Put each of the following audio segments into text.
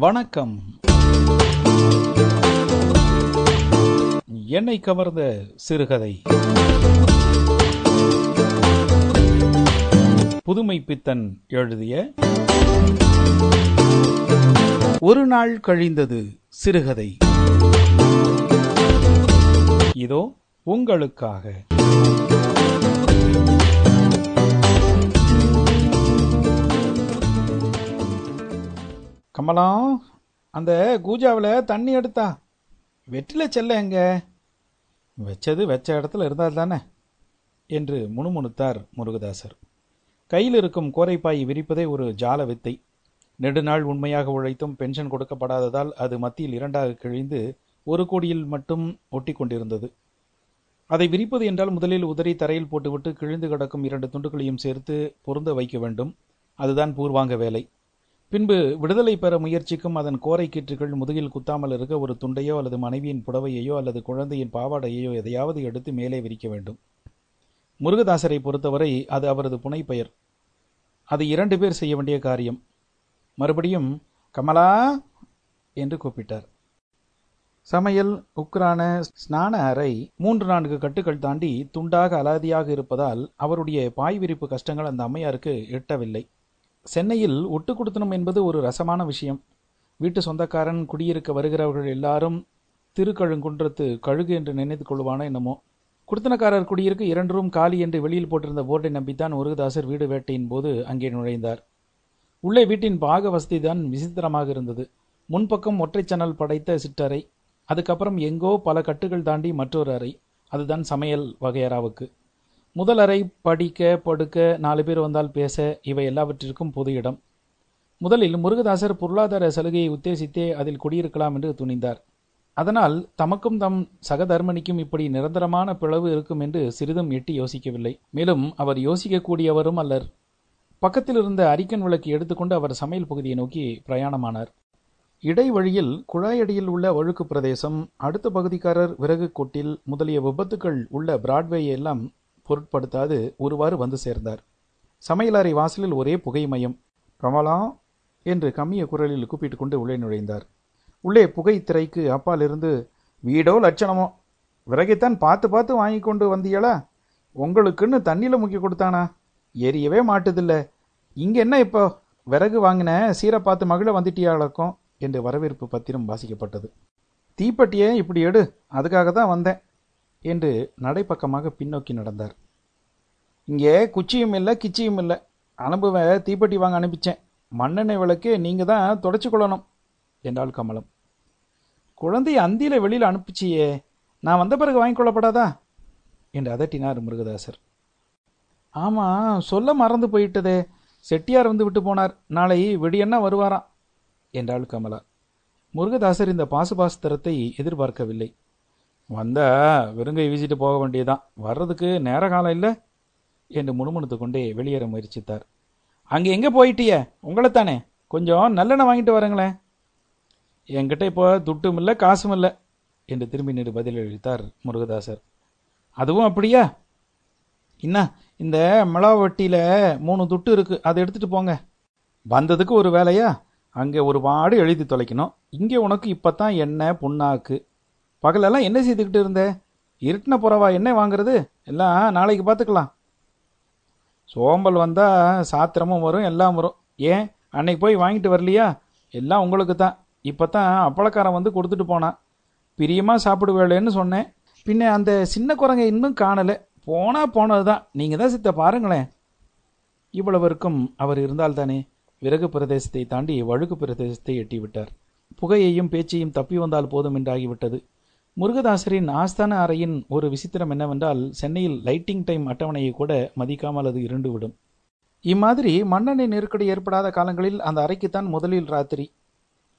வணக்கம். என்னை கவர்ந்த சிறுகதை. புதுமை பித்தன் எழுதிய ஒரு நாள் கழிந்தது சிறுகதை. இதோ உங்களுக்காக. கமலம் அந்த கூஜாவில் தண்ணி எடுத்தா. வெற்றில செல்ல எங்க? வச்சது வச்ச இடத்துல இருந்தால் தானே? என்று முணுமுணுத்தார் முருகதாசர். கையில் இருக்கும் கோரைப்பாய் விரிப்பதே ஒரு ஜால வித்தை. நெடுநாள் உண்மையாக உழைத்தும் பென்ஷன் கொடுக்கப்படாததால் அது மத்தியில் இரண்டாக கிழிந்து ஒரு கோடியில் மட்டும் ஒட்டி கொண்டிருந்தது. அதை விரிப்பது என்றால் முதலில் உதறி தரையில் போட்டுவிட்டு கிழிந்து கிடக்கும் இரண்டு துண்டுகளையும் சேர்த்து பொருந்த வைக்க வேண்டும். அதுதான் பூர்வாங்க வேலை. பின்பு விடுதலை பெற முயற்சிக்கும் அதன் கோரை கீற்றுகள் முதுகில் குத்தாமல் இருக்க ஒரு துண்டையோ அல்லது மனைவியின் புடவையையோ அல்லது குழந்தையின் பாவாடையையோ எதையாவது எடுத்து மேலே விரிக்க வேண்டும். முருகதாசரை பொறுத்தவரை அது அவரது புனைப்பெயர். அது இரண்டு பேர் செய்ய வேண்டிய காரியம். மறுபடியும் கமலா என்று கூப்பிட்டார். சமையல் உக்ரான ஸ்நான அறை மூன்று நான்கு கட்டுகள் தாண்டி துண்டாக அலாதியாக இருப்பதால் அவருடைய பாய் விரிப்பு கஷ்டங்கள் அந்த அம்மையாருக்கு எட்டவில்லை. சென்னையில் ஒட்டு கொடுத்தனும் என்பது ஒரு ரசமான விஷயம். வீட்டு சொந்தக்காரன் குடியிருக்க வருகிறவர்கள் எல்லாரும் திருக்கழுங்குன்றத்து கழுகு என்று நினைத்து கொள்வானோ என்னமோ. குடுத்தனக்காரர் குடியிருக்க இரண்டு ரூம் காலி என்று வெளியில் போட்டிருந்த போர்டை நம்பித்தான் முருகதாசர் வீடு வேட்டையின் போது அங்கே நுழைந்தார். உள்ளே வீட்டின் பாக வசதி தான் விசித்திரமாக இருந்தது. முன்பக்கம் ஒற்றை சன்னல் படைத்த சிற்றறை அதுக்கப்புறம் எங்கோ பல கட்டுகள் தாண்டி மற்றொரு அறை. அதுதான் சமையல் வகையறாவுக்கு முதல் அறை படிக்க படுக்க நாலு பேர் வந்தால் பேச இவை எல்லாவற்றிற்கும் பொது இடம். முதலில் முருகதாசர் பொருளாதார சலுகையை உத்தேசித்தே அதில் குடியிருக்கலாம் என்று துணிந்தார். அதனால் தமக்கும் தம் சகதர்மணிக்கும் இப்படி நிரந்தரமான பிளவு இருக்கும் என்று சிறிதும் எட்டி யோசிக்கவில்லை. மேலும் அவர் யோசிக்கக்கூடியவரும் அல்லர். பக்கத்தில் இருந்த அரிக்கன் விளக்கு எடுத்துக்கொண்டு அவர் சமையல் பகுதியை நோக்கி பிரயாணமானார். இடைவழியில் குழாயடியில் உள்ள ஒழுக்கு பிரதேசம் அடுத்த பகுதிக்காரர் விறகு கொட்டில் முதலிய விபத்துக்கள் உள்ள பிராட்வேயை எல்லாம் பொருட்படுத்தாது ஒருவாறு வந்து சேர்ந்தார். சமையலறை வாசலில் ஒரே புகை மயம். கமலா என்று கம்மிய குரலில் கூப்பிட்டு கொண்டு உள்ளே நுழைந்தார். உள்ளே புகை திரைக்கு அப்பாலிருந்து வீடோ லட்சணமோ? விறகைத்தான் பார்த்து பார்த்து வாங்கி கொண்டு வந்தியளா? உங்களுக்குன்னு தண்ணியில் முக்கி கொடுத்தானா? எரியவே மாட்டுதில்ல. இங்கே என்ன இப்போ? விறகு வாங்கின சீரை பார்த்து மகிழ வந்துட்டியாளக்கும் என்று வரவேற்பு பத்திரம் வாசிக்கப்பட்டது. தீப்பெட்டியை இப்படி எடு. அதுக்காக தான் வந்தேன். என்று நடைப்பக்கமாக பின்னோக்கி நடந்தார். இங்கே குச்சியும் இல்லை கிச்சியும் இல்லை. அனுபவ தீப்பெட்டி வாங்க அனுப்பிச்சேன். மண்ணெண்ணெய் விளக்கு நீங்கள் தான் தொடச்சி கொள்ளணும் என்றாள் கமலம். குழந்தையை அந்தியில் வெளியில் அனுப்பிச்சியே நான் வந்த பிறகு வாங்கி கொள்ளப்படாதா? என்று அதட்டினார் முருகதாசர். ஆமாம் சொல்ல மறந்து போயிட்டதே. செட்டியார் வந்து விட்டு போனார். நாளை விடியண்ணா வருவாராம் என்றாள் கமலா. முருகதாசர் இந்த பாசுபாஸ்திரத்தை எதிர்பார்க்கவில்லை. வந்தால் வெறுங்கை வீசிட்டு போக வேண்டியதுதான். வர்றதுக்கு நேர காலம் இல்லை என்று முணுமுணுத்து கொண்டே வெளியேற முயற்சித்தார். அங்கே எங்கே போயிட்டிய? உங்களைத்தானே? கொஞ்சம் நல்லெண்ணெய் வாங்கிட்டு வரங்களேன். என்கிட்ட இப்போ துட்டும் இல்லை காசும் இல்லை என்று திரும்பி நின்று பதிலளித்தார் முருகதாசர். அதுவும் அப்படியா? என்ன இந்த மிளவட்டியில் மூணு துட்டு இருக்குது அதை எடுத்துகிட்டு போங்க. வந்ததுக்கு ஒரு வேலையா? அங்கே ஒரு வாடு எழுதி தொலைக்கணும். இங்கே உனக்கு இப்போ தான் எண்ணெய் புண்ணாக்கு. பகலெல்லாம் என்ன செய்துக்கிட்டு இருந்த? இருட்டின புறவா என்ன வாங்குறது? எல்லாம் நாளைக்கு பார்த்துக்கலாம். சோம்பல் வந்தால் சாத்திரமும் வரும் எல்லாம் வரும். ஏன்? அன்னைக்கு போய் வாங்கிட்டு வரலையா? எல்லாம் உங்களுக்கு தான் இப்போ தான் அப்பளக்காரன் வந்து கொடுத்துட்டு போனான். பிரியமாக சாப்பிடுவேளேன்னு சொன்னேன். பின்ன அந்த சின்ன குரங்கை இன்னும் காணலை. போனா போனது தான் நீங்கள் தான் சித்த பாருங்களேன். இவ்வளவிற்கும் அவர் இருந்தால்தானே? விறகு பிரதேசத்தை தாண்டி வழுக்கு பிரதேசத்தை எட்டிவிட்டார். புகையையும் பேச்சையும் தப்பி வந்தால் போதும் என்றாகிவிட்டது. முருகதாசரின் ஆஸ்தான அறையின் ஒரு விசித்திரம் என்னவென்றால் சென்னையில் லைட்டிங் டைம் அட்டவணையை கூட மதிக்காமல் அது இருண்டுவிடும் இம்மாதிரி மண்ணெண்ணெய் நெருக்கடி ஏற்படாத காலங்களில் அந்த அறைக்குத்தான் முதலில் ராத்திரி.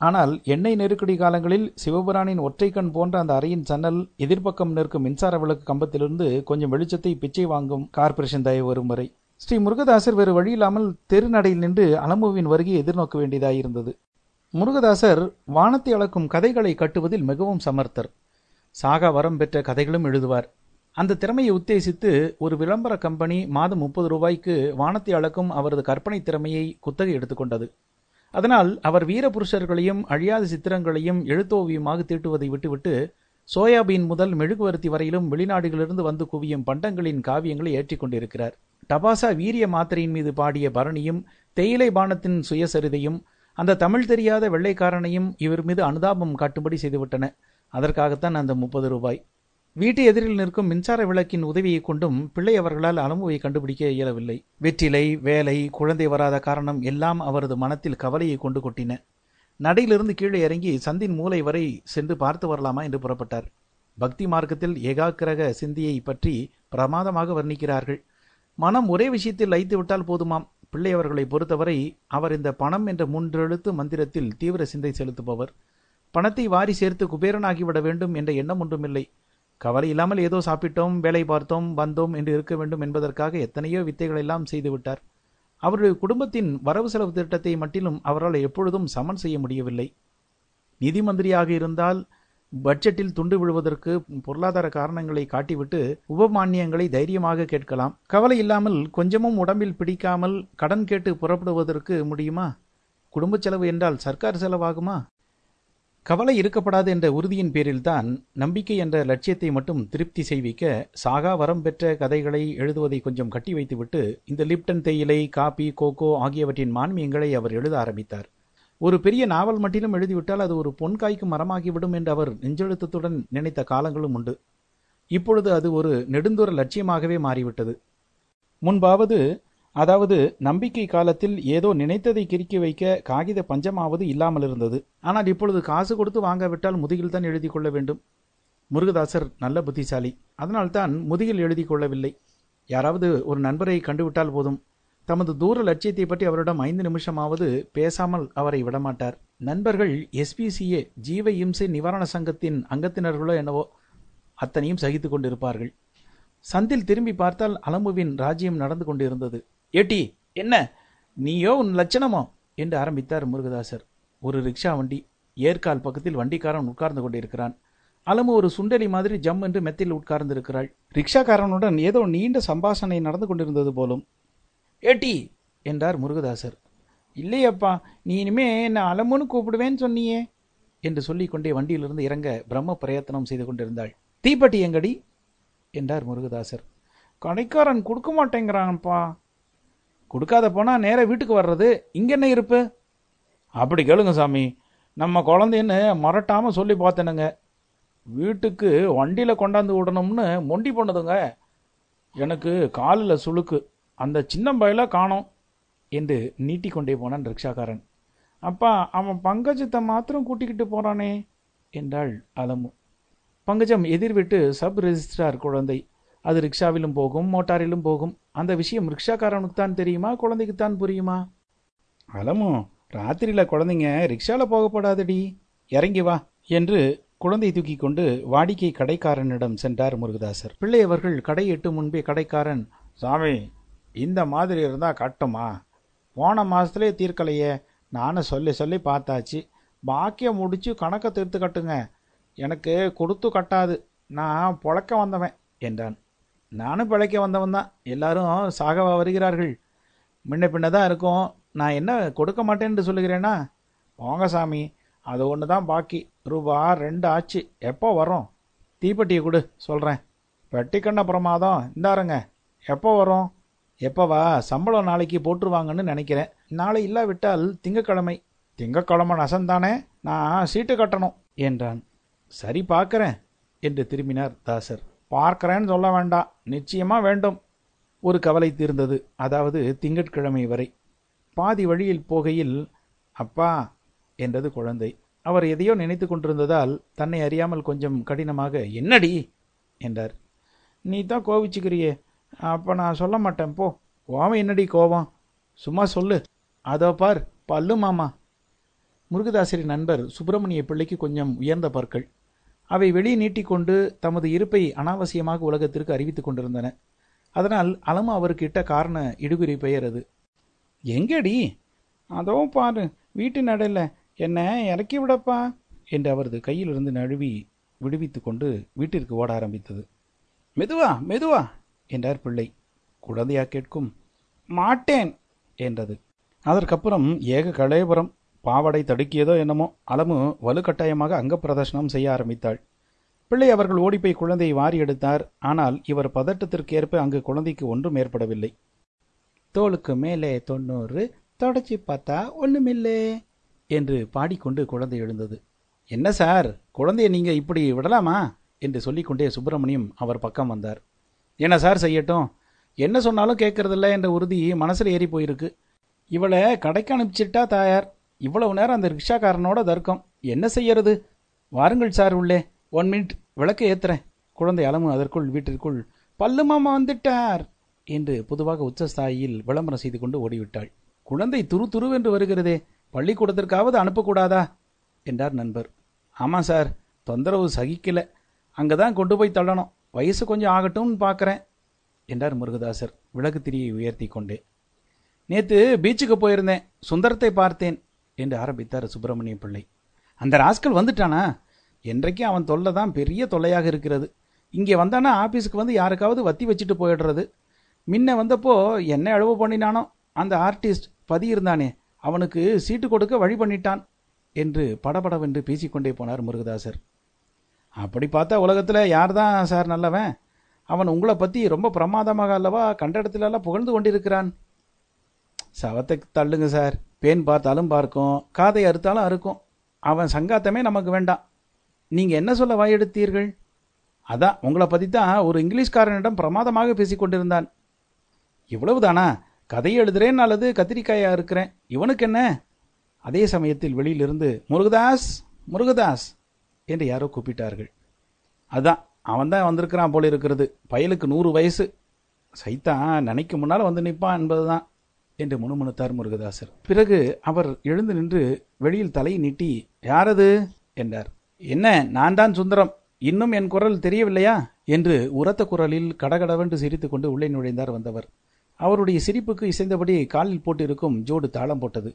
ஆனால் எண்ணெய் நெருக்கடி காலங்களில் சிவபுரானின் ஒற்றைக்கண் போன்ற அந்த அறையின் சன்னல் எதிர்ப்பக்கம் நிற்கும் மின்சார விளக்கு கம்பத்திலிருந்து கொஞ்சம் வெளிச்சத்தை பிச்சை வாங்கும் கார்ப்பரேஷன் தயவு வரும் வரை. ஸ்ரீ முருகதாசர் வேறு வழியில்லாமல் தெருநடையில் நின்று அலம்புவின் வருகையை எதிர்நோக்க வேண்டியதாயிருந்தது. முருகதாசர் வானத்தை அளக்கும் கதைகளை கட்டுவதில் மிகவும் சமர்த்தர். சாகா வரம் பெற்ற கதைகளும் எழுதுவார். அந்த திறமையை உத்தேசித்து ஒரு விளம்பர கம்பெனி மாதம் முப்பது ரூபாய்க்கு வானத்தை அளக்கும் அவரது கற்பனை திறமையை குத்தகை எடுத்துக்கொண்டது அதனால் அவர் வீரபுருஷர்களையும் அழியாத சித்திரங்களையும் எழுத்தோவியமாக தீட்டுவதை விட்டுவிட்டு சோயாபீன் முதல் மெழுகுவர்த்தி வரையிலும் வெளிநாடுகளிலிருந்து வந்து குவியும் பண்டங்களின் காவியங்களை ஏற்றிக் கொண்டிருக்கிறார். டபாசா வீரிய மாத்திரையின் மீது பாடிய பரணியும் தேயிலை பானத்தின் சுயசரிதையும் அந்த தமிழ் தெரியாத வெள்ளைக்காரனையும் இவர் மீது அனுதாபம் காட்டும்படி செய்துவிட்டன. அதற்காகத்தான் அந்த முப்பது ரூபாய். வீட்டு எதிரில் நிற்கும் மின்சார விளக்கின் உதவியை கொண்டும் பிள்ளை அவர்களால் அலம்புவை கண்டுபிடிக்க இயலவில்லை. வெற்றிலை வேலை குழந்தை வராத காரணம் எல்லாம் அவரது மனத்தில் கவலையை கொண்டு கொட்டின. நடையிலிருந்து கீழே இறங்கி சந்தின் மூலை வரை சென்று பார்த்து வரலாமா என்று புறப்பட்டார். பக்தி மார்க்கத்தில் ஏகாக்கிரக சிந்தியை பற்றி பிரமாதமாக வர்ணிக்கிறார்கள். மனம் ஒரே விஷயத்தில் லைத்து விட்டால் போதுமாம். பிள்ளை அவர்களை பொறுத்தவரை அவர் இந்த பணம் என்ற மூன்றெழுத்து மந்திரத்தில் தீவிர சிந்தை செலுத்துபவர். பணத்தை வாரி சேர்த்து குபேரனாகிவிட வேண்டும் என்ற எண்ணம் ஒன்றுமில்லை. கவலை இல்லாமல் ஏதோ சாப்பிட்டோம் வேலை பார்த்தோம் வந்தோம் என்று இருக்க வேண்டும் என்பதற்காக எத்தனையோ வித்தைகளெல்லாம் செய்துவிட்டார் அவருடைய குடும்பத்தின் வரவு செலவு திட்டத்தை மட்டிலும் அவரால் எப்பொழுதும் சமன் செய்ய முடியவில்லை. நிதி மந்திரியாக இருந்தால் பட்ஜெட்டில் துண்டு விழுவதற்கு பொருளாதார காரணங்களை காட்டிவிட்டு உபமானியங்களை தைரியமாக கேட்கலாம். கவலை இல்லாமல் கொஞ்சமும் உடம்பில் பிடிக்காமல் கடன் கேட்டு புறப்படுவதற்கு முடியுமா? குடும்ப செலவு என்றால் சர்க்கார் செலவாகுமா? கவலை இருக்கப்படாது என்ற உறுதியின் பேரில்தான் நம்பிக்கை என்ற லட்சியத்தை மட்டும் திருப்தி செய்விக்க சாகா வரம் பெற்ற கதைகளை எழுதுவதை கொஞ்சம் கட்டி வைத்துவிட்டு இந்த லிப்டன் தேயிலை காபி கோகோ ஆகியவற்றின் மான்மியங்களை அவர் எழுத ஆரம்பித்தார். ஒரு பெரிய நாவல் மட்டிலும் எழுதிவிட்டால் அது ஒரு பொன்காய்க்கு மரமாகிவிடும் என்று அவர் நெஞ்செழுத்தத்துடன் நினைத்த காலங்களும் உண்டு. இப்பொழுது அது ஒரு நெடுந்தூர லட்சியமாகவே மாறிவிட்டது. முன்பாவது அதாவது நம்பிக்கை காலத்தில் ஏதோ நினைத்ததை கிறுக்கி வைக்க காகித பஞ்சமாவது இல்லாமல் இருந்தது. ஆனால் இப்பொழுது காசு கொடுத்து வாங்காவிட்டால் முதுகில் தான் எழுதி கொள்ள வேண்டும். முருகதாசர் நல்ல புத்திசாலி. அதனால்தான் முதுகில் எழுதி கொள்ளவில்லை. யாராவது ஒரு நண்பரை கண்டுவிட்டால் போதும். தமது தூர லட்சியத்தை பற்றி அவரிடம் ஐந்து நிமிஷமாவது பேசாமல் அவரை விடமாட்டார். நண்பர்கள் எஸ்பிசிஏ ஜீவ இம்சை நிவாரண சங்கத்தின் அங்கத்தினர்களோ என்னவோ அத்தனையும் சகித்து கொண்டிருப்பார்கள். சந்தில் திரும்பி பார்த்தால் அலம்புவின் ராஜ்யம் நடந்து கொண்டிருந்தது. ஏட்டி என்ன? நீயோ உன் லட்சணமோ? என்று ஆரம்பித்தார் முருகதாசர். ஒரு ரிக்ஷா வண்டி ஏற்கால் பக்கத்தில் வண்டிக்காரன் உட்கார்ந்து கொண்டிருக்கிறான். அலமு ஒரு சுண்டலி மாதிரி ஜம் என்று மெத்தில் உட்கார்ந்திருக்கிறாள். ரிக்ஷாக்காரனுடன் ஏதோ நீண்ட சம்பாஷணை நடந்து கொண்டிருந்தது போலும். ஏட்டி என்றார் முருகதாசர். இல்லையப்பா நீ இனிமே என்ன அலமுன்னு கூப்பிடுவேன்னு சொன்னியே? என்று சொல்லிக்கொண்டே வண்டியிலிருந்து இறங்க பிரம்ம பிரயத்தனம் செய்து கொண்டிருந்தாள். தீப்பெட்டி எங்கடி? என்றார் முருகதாசர். கடைக்காரன் கொடுக்க மாட்டேங்கிறான்ப்பா. கொடுக்காத போனால் நேராக வீட்டுக்கு வர்றது. இங்கே என்ன இருப்பு? அப்படி கேளுங்க சாமி. நம்ம குழந்தைன்னு மறட்டாமல் சொல்லி பார்த்தேனுங்க. வீட்டுக்கு வண்டியில் கொண்டாந்து விடணும்னு மொண்டி பண்ணுதுங்க எனக்கு காலில் சுளுக்கு. அந்த சின்ன பையில காணோம் என்று நீட்டிக்கொண்டே போனான் ரிக்ஷாக்காரன். அப்பா அவன் பங்கஜத்தை மாத்திரம் கூட்டிக்கிட்டு போகிறானே என்றாள் அலமு. பங்கஜம் எதிர்விட்டு சப் ரெஜிஸ்ட்ரார் குழந்தை அது ரிக்ஷாவிலும் போகும் மோட்டாரிலும் போகும். அந்த விஷயம் ரிக்ஷாக்காரனுக்கு தான் தெரியுமா குழந்தைக்குத்தான் புரியுமா? அலமு ராத்திரியில குழந்தைங்க ரிக்ஷால போகப்படாதடி. இறங்கி வா என்று குழந்தை தூக்கி கொண்டு வாடிக்கை கடைக்காரனிடம் சென்றார் முருகதாசர். பிள்ளை அவர்கள் கடை எட்டு முன்பே கடைக்காரன் சாமி இந்த மாதிரி இருந்தா கட்டுமா? போன மாசத்துலயே தீர்க்கலையே. நானும் சொல்லி சொல்லி பார்த்தாச்சு. பாக்கியம் முடிச்சு கணக்கை தீர்த்து கட்டுங்க. எனக்கு கொடுத்து கட்டாது. நான் பொழைக்க வந்தவன் என்றான். நானும் பிழைக்க வந்தவன் தான். எல்லாரும் சாகவா வருகிறார்கள். முன்ன பின்ன தான் இருக்கும். நான் என்ன கொடுக்க மாட்டேன்னு சொல்லுகிறேன்னா போங்க சாமி அது ஒன்று தான் பாக்கி. ரூபா ரெண்டு ஆச்சு. எப்போ வரும்? தீப்பெட்டியை கொடு சொல்கிறேன் வெட்டிக்கண்ண பிரமாதம். இந்தாருங்க எப்போ வரும்? எப்போவா? சம்பளம் நாளைக்கு போட்டுருவாங்கன்னு நினைக்கிறேன். நாளை இல்லாவிட்டால் திங்கக்கிழமை. திங்கக்கிழமை நசந்தானே? நான் சீட்டு கட்டணும் என்றான். சரி பார்க்குறேன் என்று திரும்பினார் தாசர். பார்க்கிறேன்னு சொல்ல வேண்டாம். நிச்சயமா வேண்டும். ஒரு கவலை தீர்ந்தது. அதாவது திங்கட்கிழமை வரை. பாதி வழியில் போகையில் அப்பா என்றது குழந்தை. அவர் எதையோ நினைத்து கொண்டிருந்ததால் தன்னை அறியாமல் கொஞ்சம் கடினமாக என்னடி? என்றார். நீ தான் கோவிச்சுக்கிறியே. அப்போ நான் சொல்ல மாட்டேன். போ. கோவம் என்னடி கோவம்? சும்மா சொல்லு. அதோ பார். பல்லு மாமா. முருகதாசரின் நண்பர் சுப்பிரமணிய பிள்ளைக்கு கொஞ்சம் உயர்ந்த பற்கள். அவை வெளியே நீட்டிக்கொண்டு தமது இருப்பை அனாவசியமாக உலகத்திற்கு அறிவித்துக் கொண்டிருந்தன. அதனால் அலமு அவருக்கு இட்ட காரண இடுகுறி பெயர் அது. எங்கடி? அதோ பாரு வீட்டு நடையில் என்ன இறக்கி விடப்பா? என்று அவரது கையிலிருந்து நழுவி விடுவித்து கொண்டு வீட்டிற்கு ஓட ஆரம்பித்தது. மெதுவா மெதுவா என்றார் பிள்ளை. குழந்தையா கேட்கும் மாட்டேன் என்றது. அதற்கப்புறம் ஏக கலேபுரம் பாவடை தடுக்கியதோ என்னமோ அலமு வலுக்கட்டாயமாக அங்கப்பிரதர்ஷனம் செய்ய ஆரம்பித்தாள். பிள்ளை அவர்கள் ஓடிப்போய் குழந்தையை வாரி எடுத்தார். ஆனால் இவர் பதட்டத்திற்கேற்ப அங்கு குழந்தைக்கு ஒன்றும் ஏற்படவில்லை. தோளுக்கு மேலே தொண்ணூறு தொடச்சி பார்த்தா ஒண்ணுமில்லே என்று பாடிக்கொண்டு குழந்தை எழுந்தது. என்ன சார் குழந்தையை நீங்க இப்படி விடலாமா? என்று சொல்லிக்கொண்டே சுப்பிரமணியம் அவர் பக்கம் வந்தார். என்ன சார் செய்யட்டும்? என்ன சொன்னாலும் கேட்கறதில்ல என்ற உறுதி மனசில் ஏறி போயிருக்கு இவளை கடைக்கு அனுப்பிச்சிட்டா தாயார். இவ்வளவு நேரம் அந்த ரிக்ஷாக்காரனோட தர்க்கம். என்ன செய்யறது? வாருங்கள் சார் உள்ளே. ஒன் மினிட் விளக்கு ஏத்துறேன். குழந்தை அலமு அதற்குள் வீட்டிற்குள் பல்லு மாமா வந்துட்டார்! என்று பொதுவாக உச்சஸ்தாயில் விளம்பரம் செய்து கொண்டு ஓடிவிட்டாள். குழந்தை துரு துருவென்று வருகிறதே. பள்ளிக்கூடத்திற்காவது அனுப்பக்கூடாதா? என்றார் நண்பர். ஆமாம் சார். தொந்தரவு சகிக்கல. அங்கே தான் கொண்டு போய் தள்ளணும். வயசு கொஞ்சம் ஆகட்டும்னு பார்க்குறேன் என்றார் முருகதாசர் விளக்கு திரியை உயர்த்தி கொண்டே. நேற்று பீச்சுக்கு போயிருந்தேன். சுந்தரத்தை பார்த்தேன். என்று ஆரம்பித்தார் சுப்பிரமணிய பிள்ளை. அந்த ராஸ்கல் வந்துட்டானா? என்றைக்கும் அவன் தொல்லை தான் பெரிய தொல்லையாக இருக்கிறது. இங்கே வந்தானா? ஆஃபீஸுக்கு வந்து யாருக்காவது வத்தி வச்சுட்டு போயிடுறது. முன்ன வந்தப்போ என்ன அளவு பண்ணினானோ? அந்த ஆர்டிஸ்ட் பதி இருந்தானே அவனுக்கு சீட்டு கொடுக்க வழி பண்ணிட்டான் என்று படபடவென்று பேசிக்கொண்டே போனார் முருகதாசர். அப்படி பார்த்தா உலகத்தில் யார் தான் சார் நல்லவன்? அவன் உங்களை பற்றி ரொம்ப பிரமாதமாக அல்லவா? கண்ட இடத்துலலாம் புகழ்ந்து கொண்டிருக்கிறான். சவத்தை தள்ளுங்க சார். பேன் பார்த்தாலும் பார்க்கும் காதை அறுத்தாலும் அறுக்கும். அவன் சங்காத்தமே நமக்கு வேண்டாம். நீங்கள் என்ன சொல்ல வாயெடுத்தீர்கள்? அதான் உங்களை பற்றி தான் ஒரு இங்கிலீஷ்காரனிடம் பிரமாதமாக பேசிக் கொண்டிருந்தான். இவ்வளவுதானா? கதை எழுதுறேன் அல்லது கத்திரிக்காயா இருக்கிறேன் இவனுக்கு என்ன? அதே சமயத்தில் வெளியிலிருந்து முருகதாஸ் முருகதாஸ் என்று யாரோ கூப்பிட்டார்கள். அதான் அவன் தான் வந்திருக்கிறான் போல இருக்கிறது. பயலுக்கு நூறு வயசு. சைத்தான் நினைக்கும் முன்னால் வந்து நிற்பான் என்பதுதான். என்று முணுமுணுத்தார் முருகதாசர். பிறகு அவர் எழுந்து நின்று வெளியில் தலையை நீட்டி யாரது? என்றார். என்ன நான் தான் சுந்தரம். இன்னும் என் குரல் தெரியவில்லையா? என்று உரத்த குரலில் கடகடவென்று சிரித்துக்கொண்டு உள்ளே நுழைந்தார் வந்தவர். அவருடைய சிரிப்புக்கு இசைந்தபடி காலில் போட்டிருக்கும் ஜோடு தாளம் போட்டது.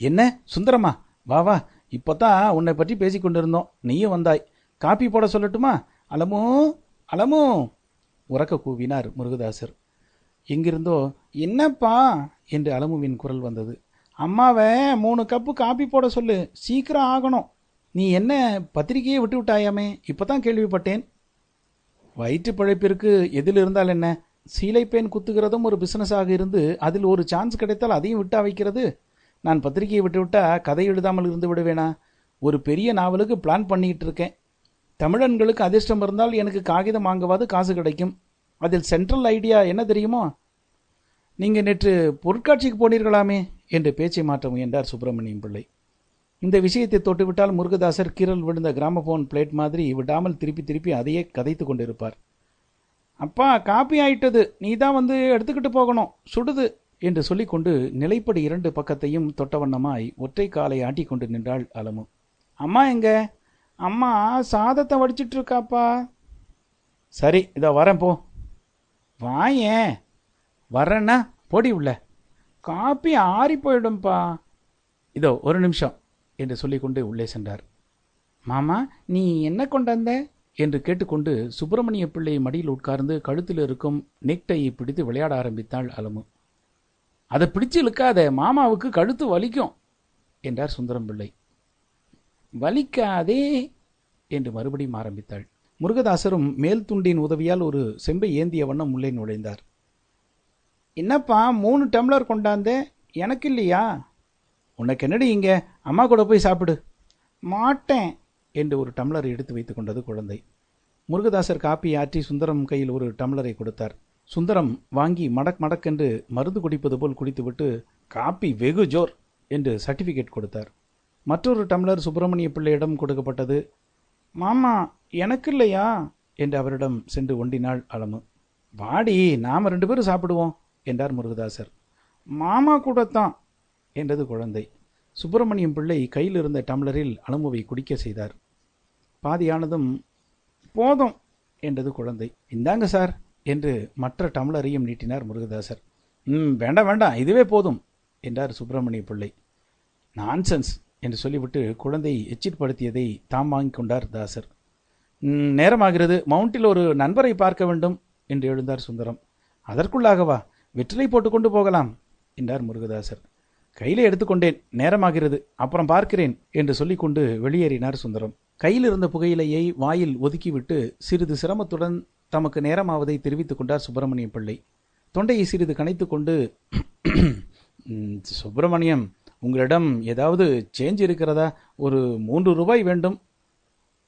என்ன சுந்தரமா? வா வா. இப்போதான் உன்னை பற்றி பேசிக்கொண்டிருந்தோம் நீயும் வந்தாய். காப்பி போட சொல்லட்டுமா? அலமோ அலமோ! உறக்க கூவினார் முருகதாசர். எங்கிருந்தோ என்னப்பா? என்று அலமுவின் குரல் வந்தது. அம்மாவை மூணு கப்பு காப்பி போட சொல்லு. சீக்கிரம் ஆகணும். நீ என்ன பத்திரிகையை விட்டு விட்டாயாமே? இப்பதான் கேள்விப்பட்டேன். வயிற்று பிழைப்பிற்கு எதில் இருந்தால் என்ன? சீலைப்பேன் குத்துகிறதும் ஒரு பிஸ்னஸாக இருந்து அதில் ஒரு சான்ஸ் கிடைத்தால் அதையும் விட்டா வைக்கிறது? நான் பத்திரிகையை விட்டுவிட்டா கதை எழுதாமல் இருந்து விடுவேனா? ஒரு பெரிய நாவலுக்கு பிளான் பண்ணிக்கிட்டு இருக்கேன். தமிழன்களுக்கு அதிர்ஷ்டம் இருந்தால் எனக்கு காகிதம் வாங்கவாது காசு கிடைக்கும். அதில் சென்ட்ரல் ஐடியா என்ன தெரியுமோ? நீங்கள் நேற்று பொருட்காட்சிக்கு போனீர்களாமே என்று பேச்சை மாற்ற முயன்றார் சுப்பிரமணியம் பிள்ளை. இந்த விஷயத்தை தொட்டுவிட்டால் முருகதாசர் கீரல் விழுந்த கிராமபோன் பிளேட் மாதிரி விடாமல் திருப்பி திருப்பி அதையே கதைத்து கொண்டிருப்பார். அப்பா காப்பி ஆயிட்டது. நீ தான் வந்து எடுத்துக்கிட்டு போகணும். சுடுது என்று சொல்லிக்கொண்டு நிலைப்படி இரண்டு பக்கத்தையும் தொட்டவண்ணமாய் ஒற்றை காலை ஆட்டி கொண்டு நின்றாள் அலமு. அம்மா எங்க? அம்மா சாதத்தை வடிச்சிட்டு இருக்காப்பா. சரி இதோ வரேன் போ. வாயேன். வரேன்னா போடி உள்ள. காப்பி ஆறி போயிடும்பா. இதோ ஒரு நிமிஷம் என்று சொல்லிக்கொண்டு உள்ளே சென்றார். மாமா நீ என்ன கொண்டு வந்த? என்று கேட்டுக்கொண்டு சுப்பிரமணிய பிள்ளை மடியில் உட்கார்ந்து கழுத்தில் இருக்கும் நெக்டையை பிடித்து விளையாட ஆரம்பித்தாள் அலமு. அதை பிடிச்சு இழுக்காத மாமாவுக்கு கழுத்து வலிக்கும் என்றார் சுந்தரம் பிள்ளை. வலிக்காதே என்று மறுபடியும் ஆரம்பித்தாள். முருகதாசரும் மேல் துண்டின் உதவியால் ஒரு செம்பை ஏந்திய வண்ணம் உள்ளே நுழைந்தார். என்னப்பா மூணு டம்ளர் கொண்டாந்து எனக்கு இல்லையா? உனக்கு என்னடி இங்கே? அம்மா கூட போய் சாப்பிடு. மாட்டேன் என்று ஒரு டம்ளர் எடுத்து வைத்து கொண்டது குழந்தை. முருகதாசர் காப்பி ஆற்றி சுந்தரம் கையில் ஒரு டம்ளரை கொடுத்தார். சுந்தரம் வாங்கி மடக் மடக்கென்று மருந்து குடிப்பது போல் குடித்துவிட்டு காப்பி வெகு ஜோர் என்று சர்டிஃபிகேட் கொடுத்தார். மற்றொரு டம்ளர் சுப்பிரமணிய பிள்ளையிடம் கொடுக்கப்பட்டது மாமா எனக்கு இல்லையா? என்று அவரிடம் சென்று ஒண்டினாள் அளமு வாடி நாம் ரெண்டு பேரும் சாப்பிடுவோம். என்றார் முருகதாசர். மாமா கூடத்தான். என்றது குழந்தை. சுப்பிரமணியம் பிள்ளை கையில் இருந்த டம்ளரில் அலமுவை குடிக்க செய்தார். பாதியானதும் போதும். என்றது குழந்தை. இந்தாங்க சார் என்று மற்ற டம்ளரையும் நீட்டினார் முருகதாசர். ம் வேண்டாம் வேண்டாம் இதுவே போதும் என்றார் சுப்பிரமணிய பிள்ளை. நான்சென்ஸ் என்று சொல்லிவிட்டு குழந்தை எச்சிற்படுத்தியதை தாம் வாங்கிக் கொண்டார் தாசர். "ம், நேரமாகிறது மவுண்டில் ஒரு நண்பரை பார்க்க வேண்டும் என்று எழுந்தார் சுந்தரம். அதற்குள்ளாகவா? வெற்றிலை போட்டுக்கொண்டு போகலாம் என்றார் முருகதாசர். கையிலே எடுத்துக்கொண்டேன் நேரமாகிறது அப்புறம் பார்க்கிறேன் என்று சொல்லிக்கொண்டு வெளியேறினார் சுந்தரம். கையில் இருந்த புகையிலையை வாயில் ஒதுக்கிவிட்டு சிறிது சிரமத்துடன் தமக்கு நேரமாவதை தெரிவித்துக் கொண்டார் சுப்பிரமணியம் பிள்ளை. தொண்டையை சிறிது கனைத்துக் கொண்டு சுப்பிரமணியம் உங்களிடம் ஏதாவது சேஞ்ச் இருக்கிறதா? ஒரு மூன்று ரூபாய் வேண்டும்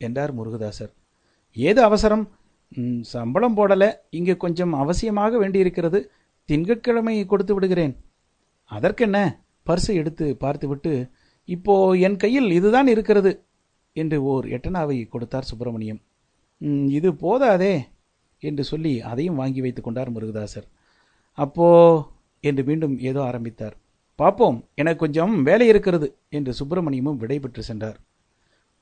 என்றார் முருகதாசர். ஏது அவசரம்? சம்பளம் போடலை இங்கே கொஞ்சம் அவசியமாக வேண்டியிருக்கிறது திங்கட்கிழமை கொடுத்து விடுகிறேன். அதற்கென்ன? பர்ஸை எடுத்து பார்த்துவிட்டு இப்போ என் கையில் இதுதான் இருக்கிறது என்று ஓர் எட்டனாவை கொடுத்தார் சுப்பிரமணியம். இது போதாதே என்று சொல்லி அதையும் வாங்கி வைத்துக் கொண்டார் முருகதாசர். அப்போ என்று மீண்டும் ஏதோ ஆரம்பித்தார். பார்ப்போம் எனக்கு கொஞ்சம் வேலை இருக்கிறது என்று சுப்பிரமணியமும் விடைபெற்று சென்றார்.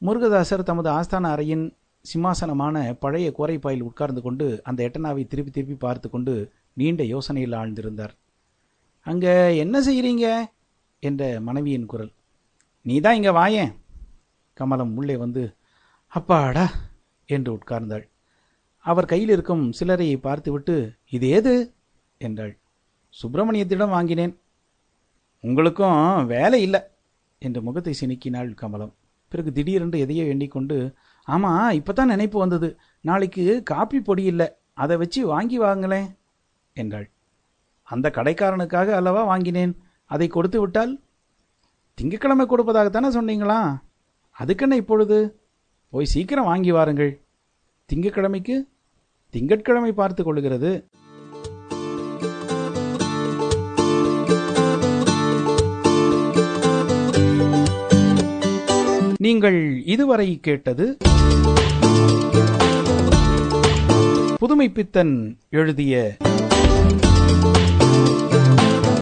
முருகதாசர் தமது ஆஸ்தான அறையின் சிம்மாசனமான பழைய கோரைப்பாயில் உட்கார்ந்து கொண்டு அந்த எட்டனாவை திருப்பி திருப்பி பார்த்து கொண்டு நீண்ட யோசனையில் ஆழ்ந்திருந்தார். அங்க என்ன செய்கிறீங்க என்ற மனைவியின் குரல். நீ தான் இங்க வாயேன். கமலம் உள்ளே வந்து அப்பாடா! என்று உட்கார்ந்தாள். அவர் கையில் இருக்கும் சிலரையை பார்த்துவிட்டு இது ஏது என்றாள். சுப்பிரமணியத்திடம் வாங்கினேன். உங்களுக்கும் வேலை இல்லை! என்று முகத்தை சினுக்கினாள் கமலம். பிறகு திடீரென்று எதையோ எண்ணிக்கொண்டு இப்போ தான் நினைப்பு வந்தது. நாளைக்கு காப்பி பொடி இல்லை. அதை வச்சு வாங்கி வாங்களேன். என்றாள் அந்த கடைக்காரனுக்காக அல்லவா வாங்கினேன். அதை கொடுத்து விட்டால் திங்கட்கிழமை கொடுப்பதாகத்தானே சொன்னீங்களா? அதுக்கென்ன இப்பொழுது? போய் சீக்கிரம் வாங்கி வாருங்கள். திங்கக்கிழமைக்கு திங்கட்கிழமை பார்த்து கொள்ளுகிறது. நீங்கள் இதுவரை கேட்டது புதுமைப்பித்தன் எழுதிய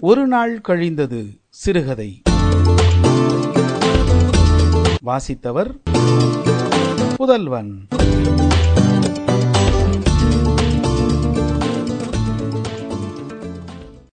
ஒரு நாள் கழிந்தது சிறுகதை. வாசித்தவர் புதல்வன்.